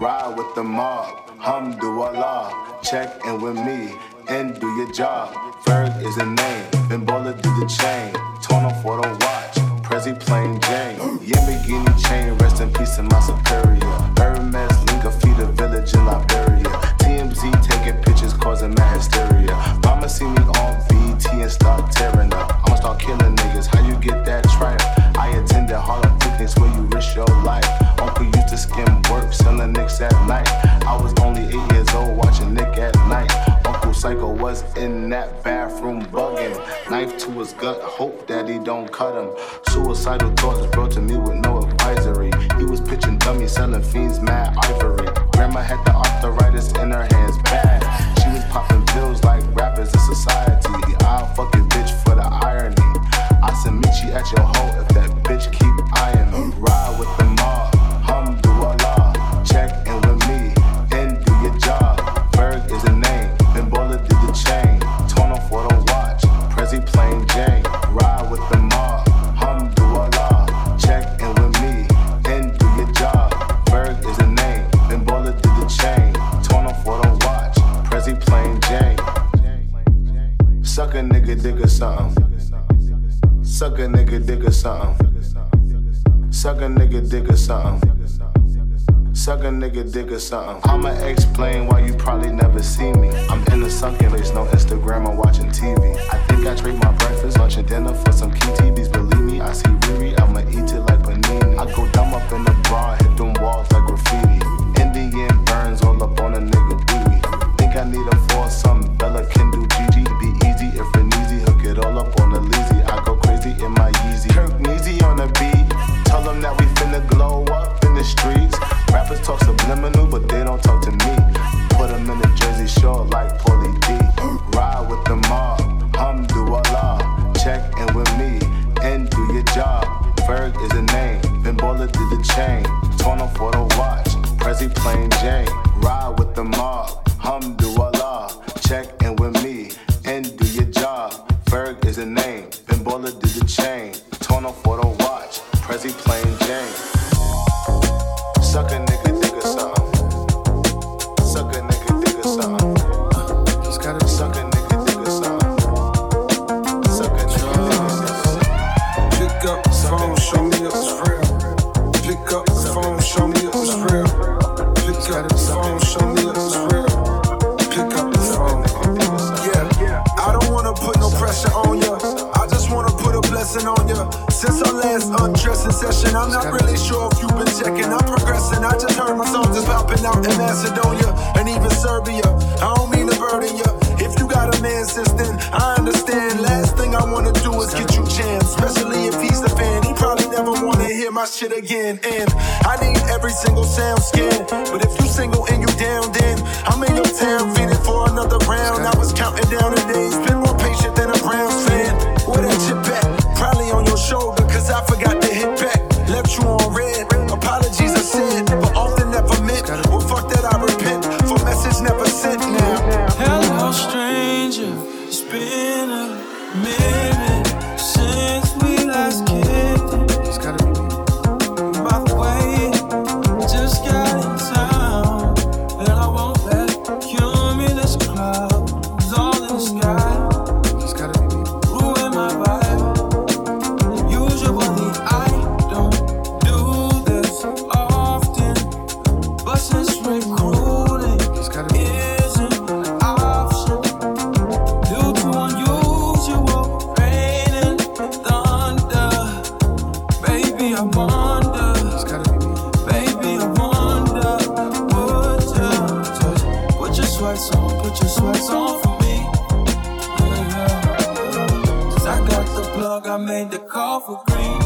Ride with the mob, Allah, check in with me and do your job. Ferg is a name, been Baller do the chain, Tono for the watch, Prezi plain Jane. Yamagini chain, rest in peace to my superior. Hermes Linka feed a village in Liberia. TMZ taking pictures causing mad hysteria. Mama see me on VT and start tearing up. Start killing niggas. How you get that triumph? I attended Harlem Fitness where you risk your life. Uncle used to skim work, selling nicks at night. I was only eight years old watching Nick at night. Uncle Psycho was in that bathroom bugging. Knife to his gut, hope that he don't cut him. Suicidal thoughts brought to me with no advisory. He was pitching dummies, selling fiends, mad ivory. Grandma had the arthritis in her hands, bad. She was popping pills like rappers in society. At your whole if something. Suck a nigga, dig or something. I'ma explain why you probably never see me. I'm in the sunken place, no Instagram, I'm watching TV. I think I trade my breakfast, lunch, and dinner for some key TVs. Believe me, I see Riri, I'ma eat it like panini. I go dumb up in the bra, my shit again. And I need every single sound scan. But if you single and you down, then I'm in your town feeding for another round. I was counting down the days, been more patient than a Browns fan. Where that chip at? Probably on your shoulder, cause I forgot to hit back. Left you on I made the call for green.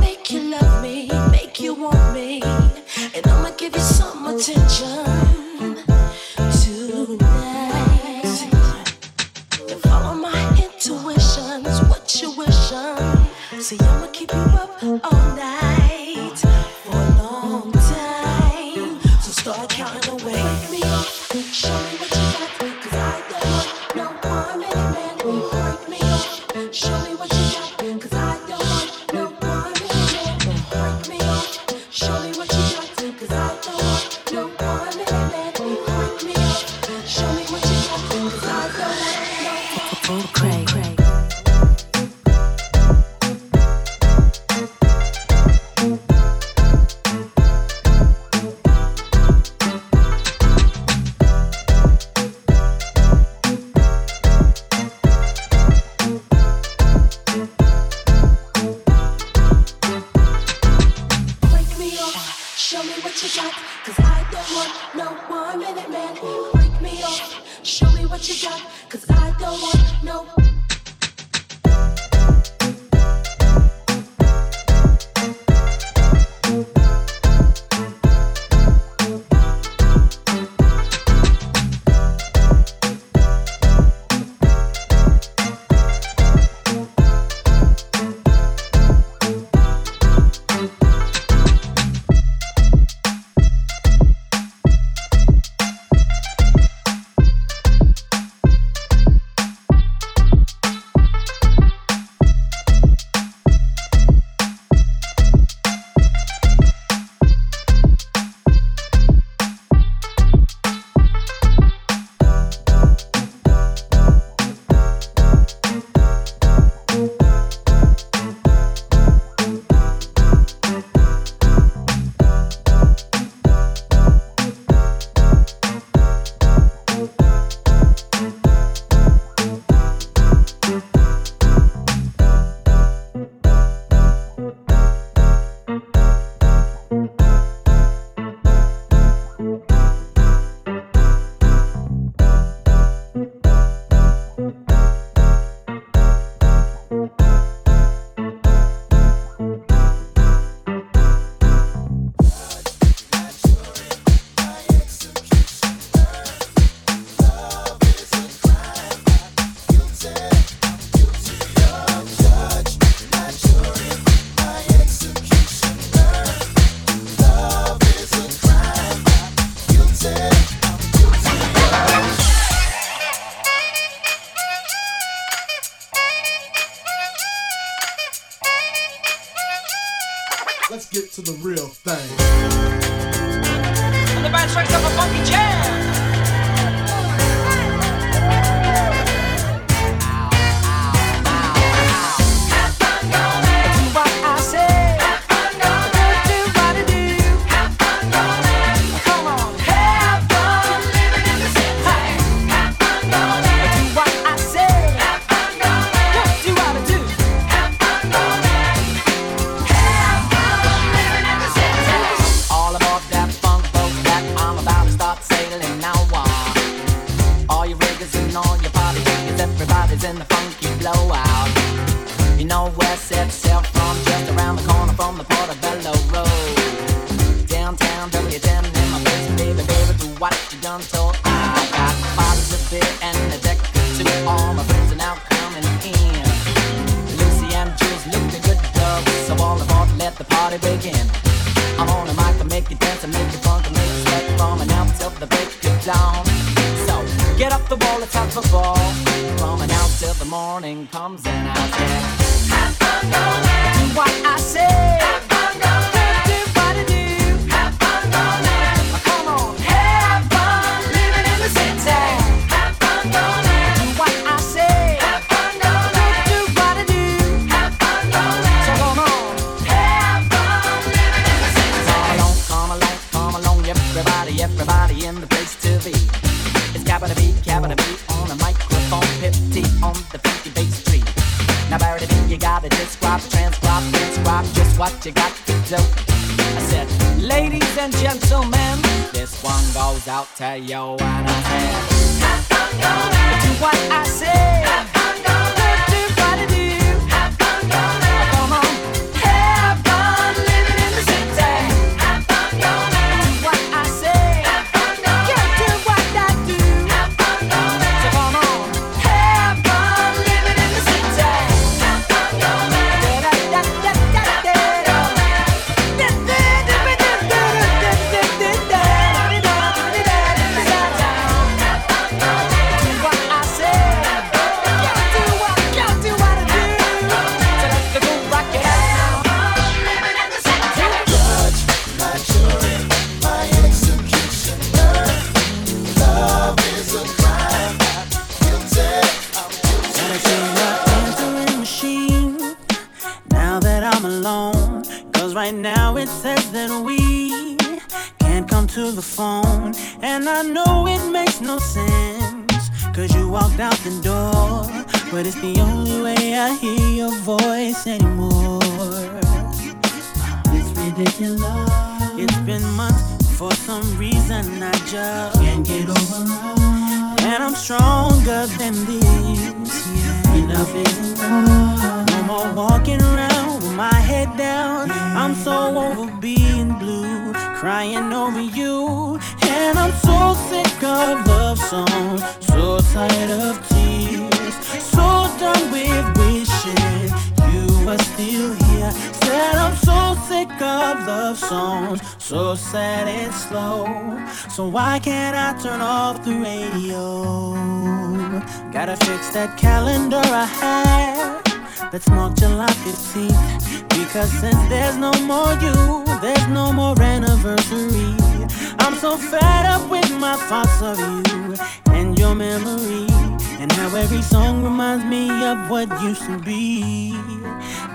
Make you love me, make you want me, and I'ma give you some attention. what you got, cause I don't want no one minute man. Break me off, show me what you got, cause I don't want no. you got to do. I said, ladies and gentlemen, this one goes out to you. And I said, to what I said. But it's the only way I hear your voice anymore. It's ridiculous. It's been months for some reason I just can't get over love. And I'm stronger than this. Yeah, enough is enough. No more walking around with my head down. I'm so over being blue, crying over you. And I'm so sick of love songs, so tired of you were still here. Said I'm so sick of love songs, so sad and slow. So why can't I turn off the radio? Gotta fix that calendar I had. Let's mark July 15th. Because since there's no more you, there's no more anniversary. I'm so fed up with my thoughts of you and your memory. And how every song reminds me of what used to be.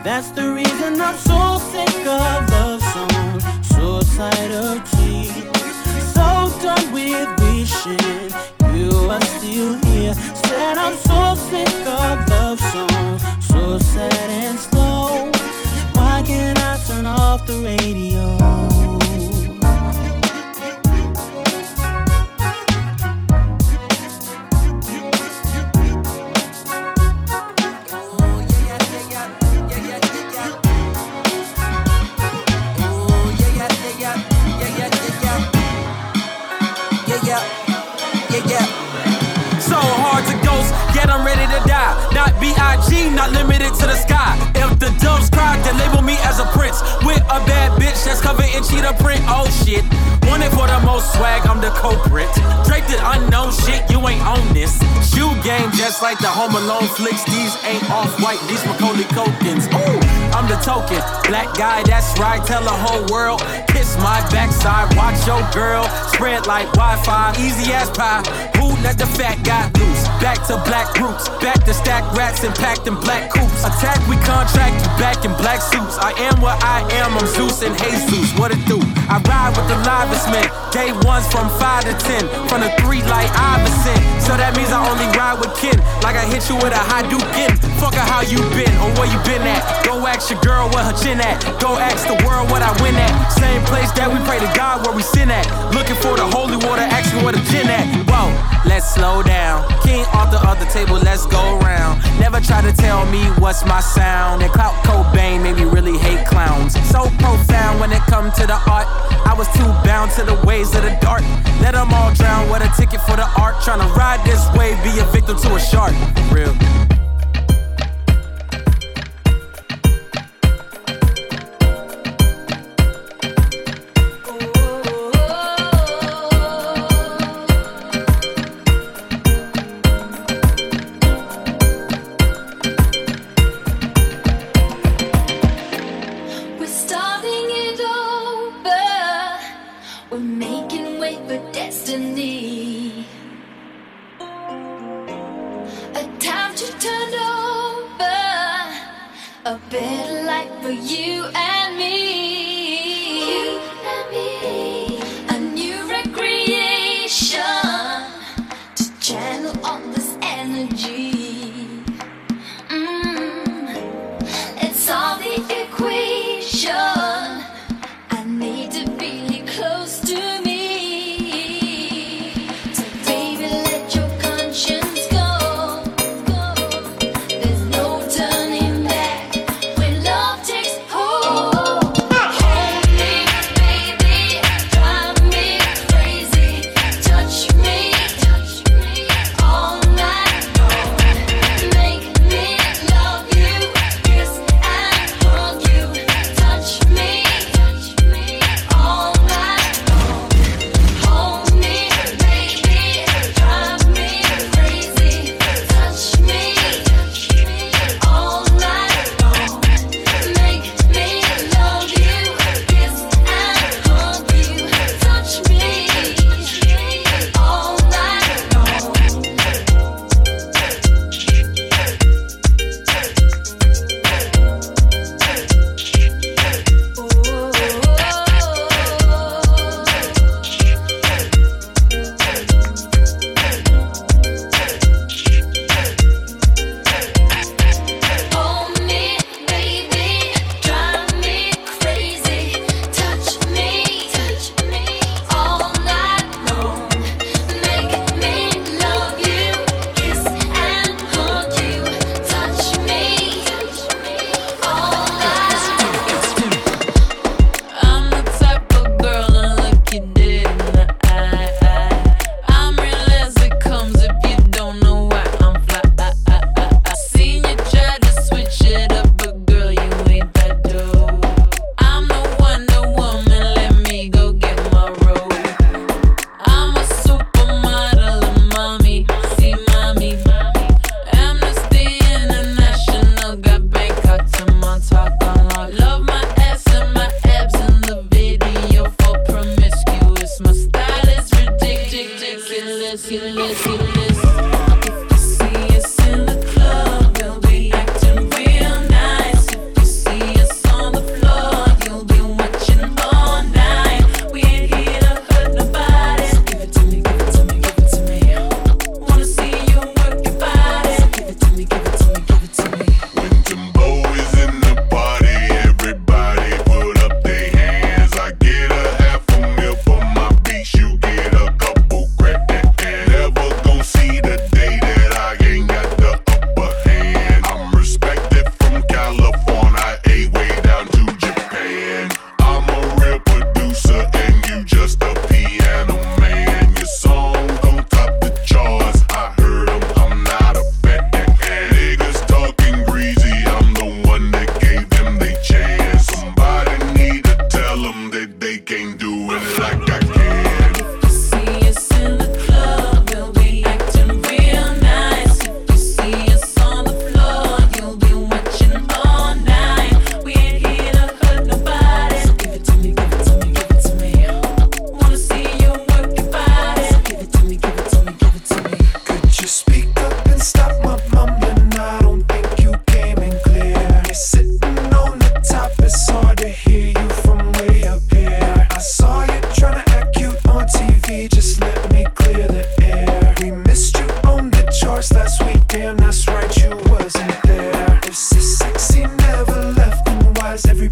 That's the reason I'm so sick of love songs, so tired of tears, so done with wishing you are still here. Said I'm so sick of love songs, so sad and slow. Why can't I turn off the radio? Not to the sky. If the doves cry, then label me as a prince. With a bad bitch that's covered in cheetah print. Oh shit. Wanted for the most swag, I'm the culprit. Draped in unknown shit, you ain't on this. Shoe game just like the Home Alone flicks. These ain't off white, these Macaulay Culkins. Ooh, I'm the token. Black guy, that's right. Tell the whole world. Kiss my backside, watch your girl. Spread like Wi Fi, easy as pie. Let the fat guy loose? Back to black roots, back to stack rats and packed in black coops. Attack, we contract you back in black suits. I am what I am, I'm Zeus and Jesus. What it do? I ride with the livest men. Day ones from 5 to 10, from the 3 like Iverson. So that means I only ride with kin. Like I hit you with a high duke in. Fuck how you been or where you been at. Go ask your girl where her chin at. Go ask the world what I win at. Same place that we pray to God where we sin at. Looking for the holy water, asking where the gin at. Whoa, let's slow down. King off the other table, let's go round. Never try to tell me what's my sound. And Clout Cobain made me really hate clowns. So profound when it come to the art. I was too bound to the ways of the dark. Let them all drown. What a ticket for the art. Trying to ride this wave, be a victim to a shark. Real.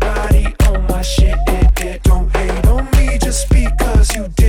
body on my shit. Eh, eh, don't hate on me just because you did.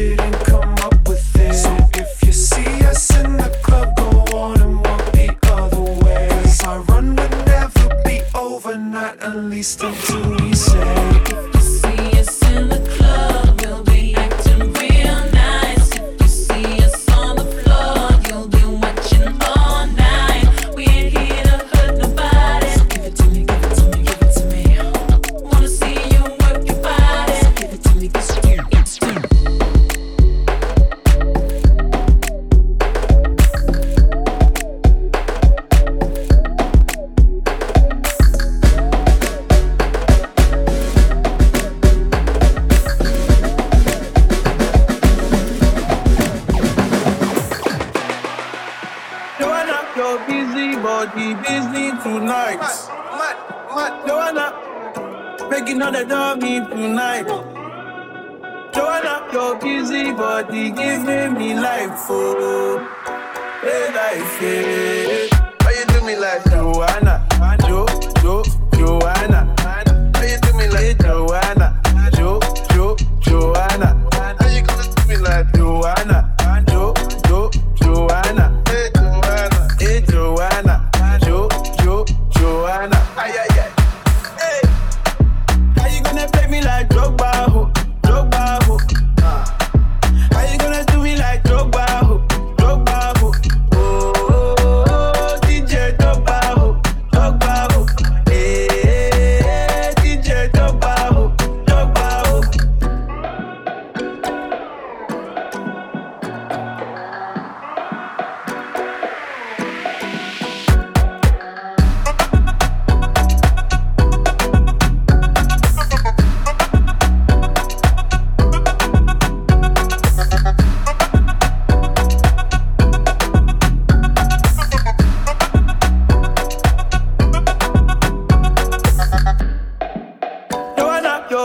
When I say, why you do me like Joanna?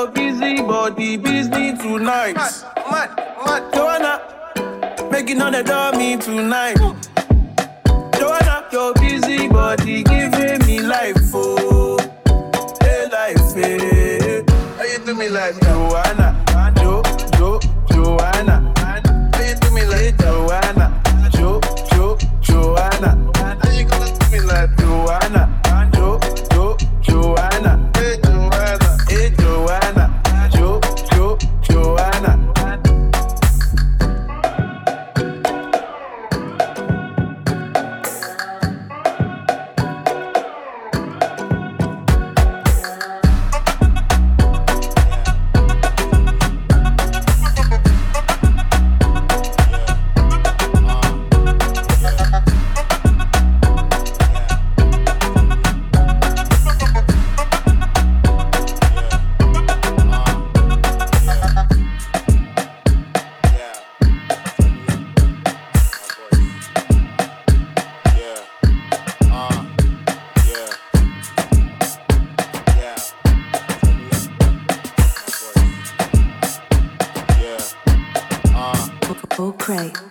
so busy, but the business tonight. Mad, mad, Joanna, making on the dummy tonight. Joanna, you're busy, but the giving me life, oh, hey life, hey. How you do me like Joanna? Craig.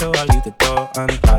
Room. I'll leave the door unlocked.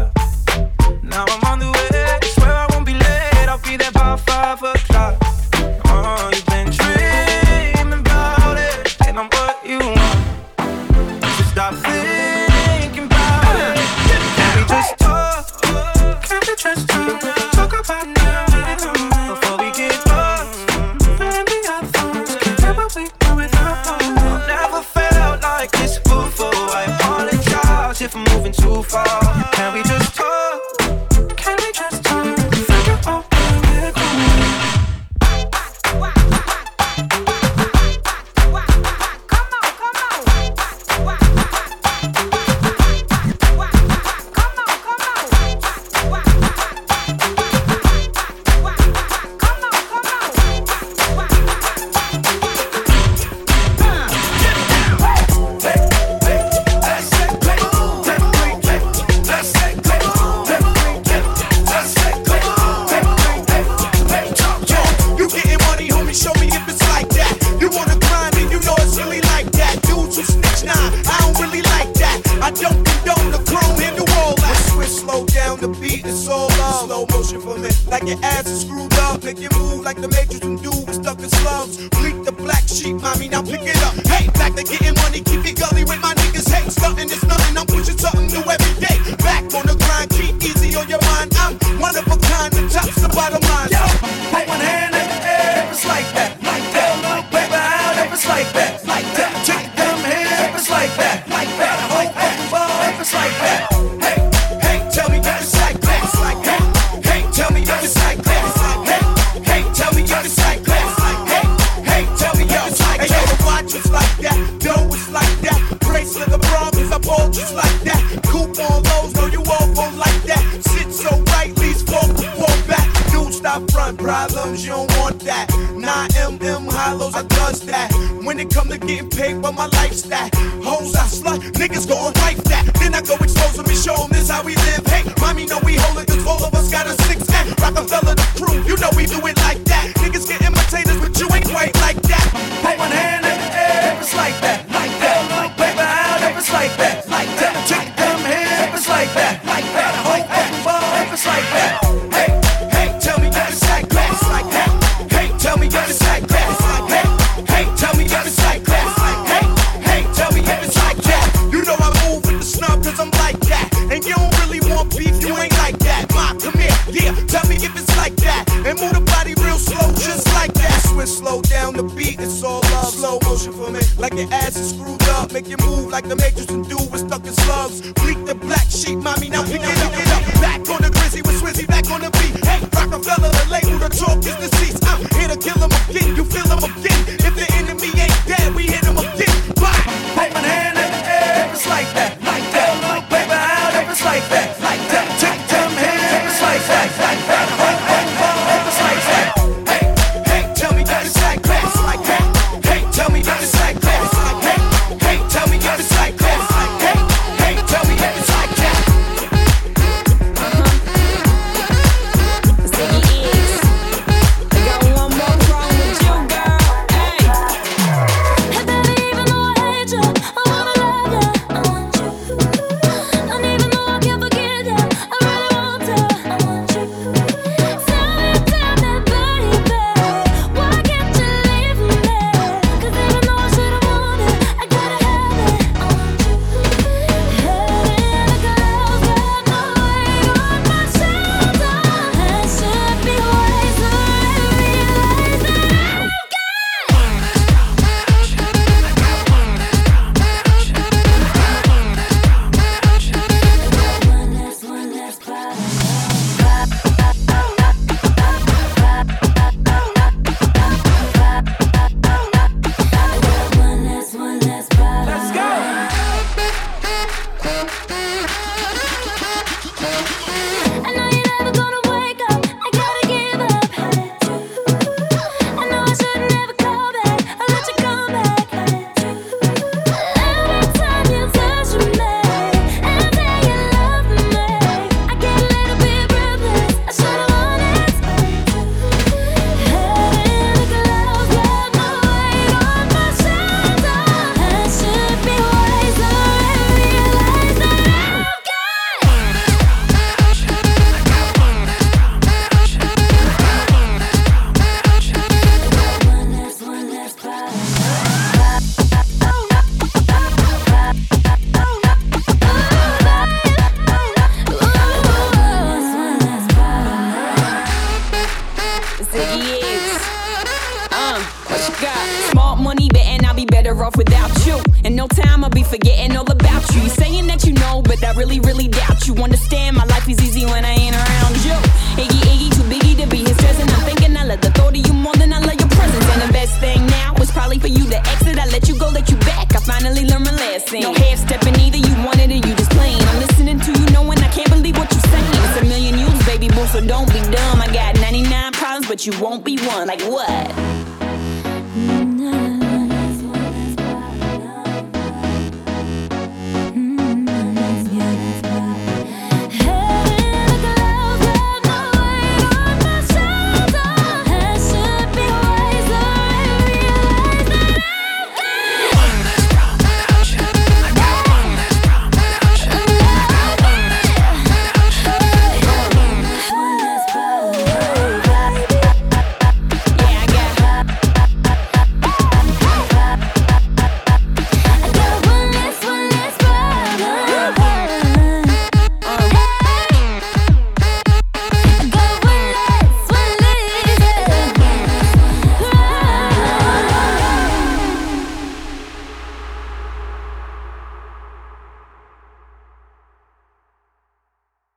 Finally learned my lesson. No half stepping either, you wanted it, you just playing. I'm listening to you, knowing I can't believe what you're saying. It's a million years, baby boo, so don't be dumb. I got 99 problems, but you won't be one. Like what?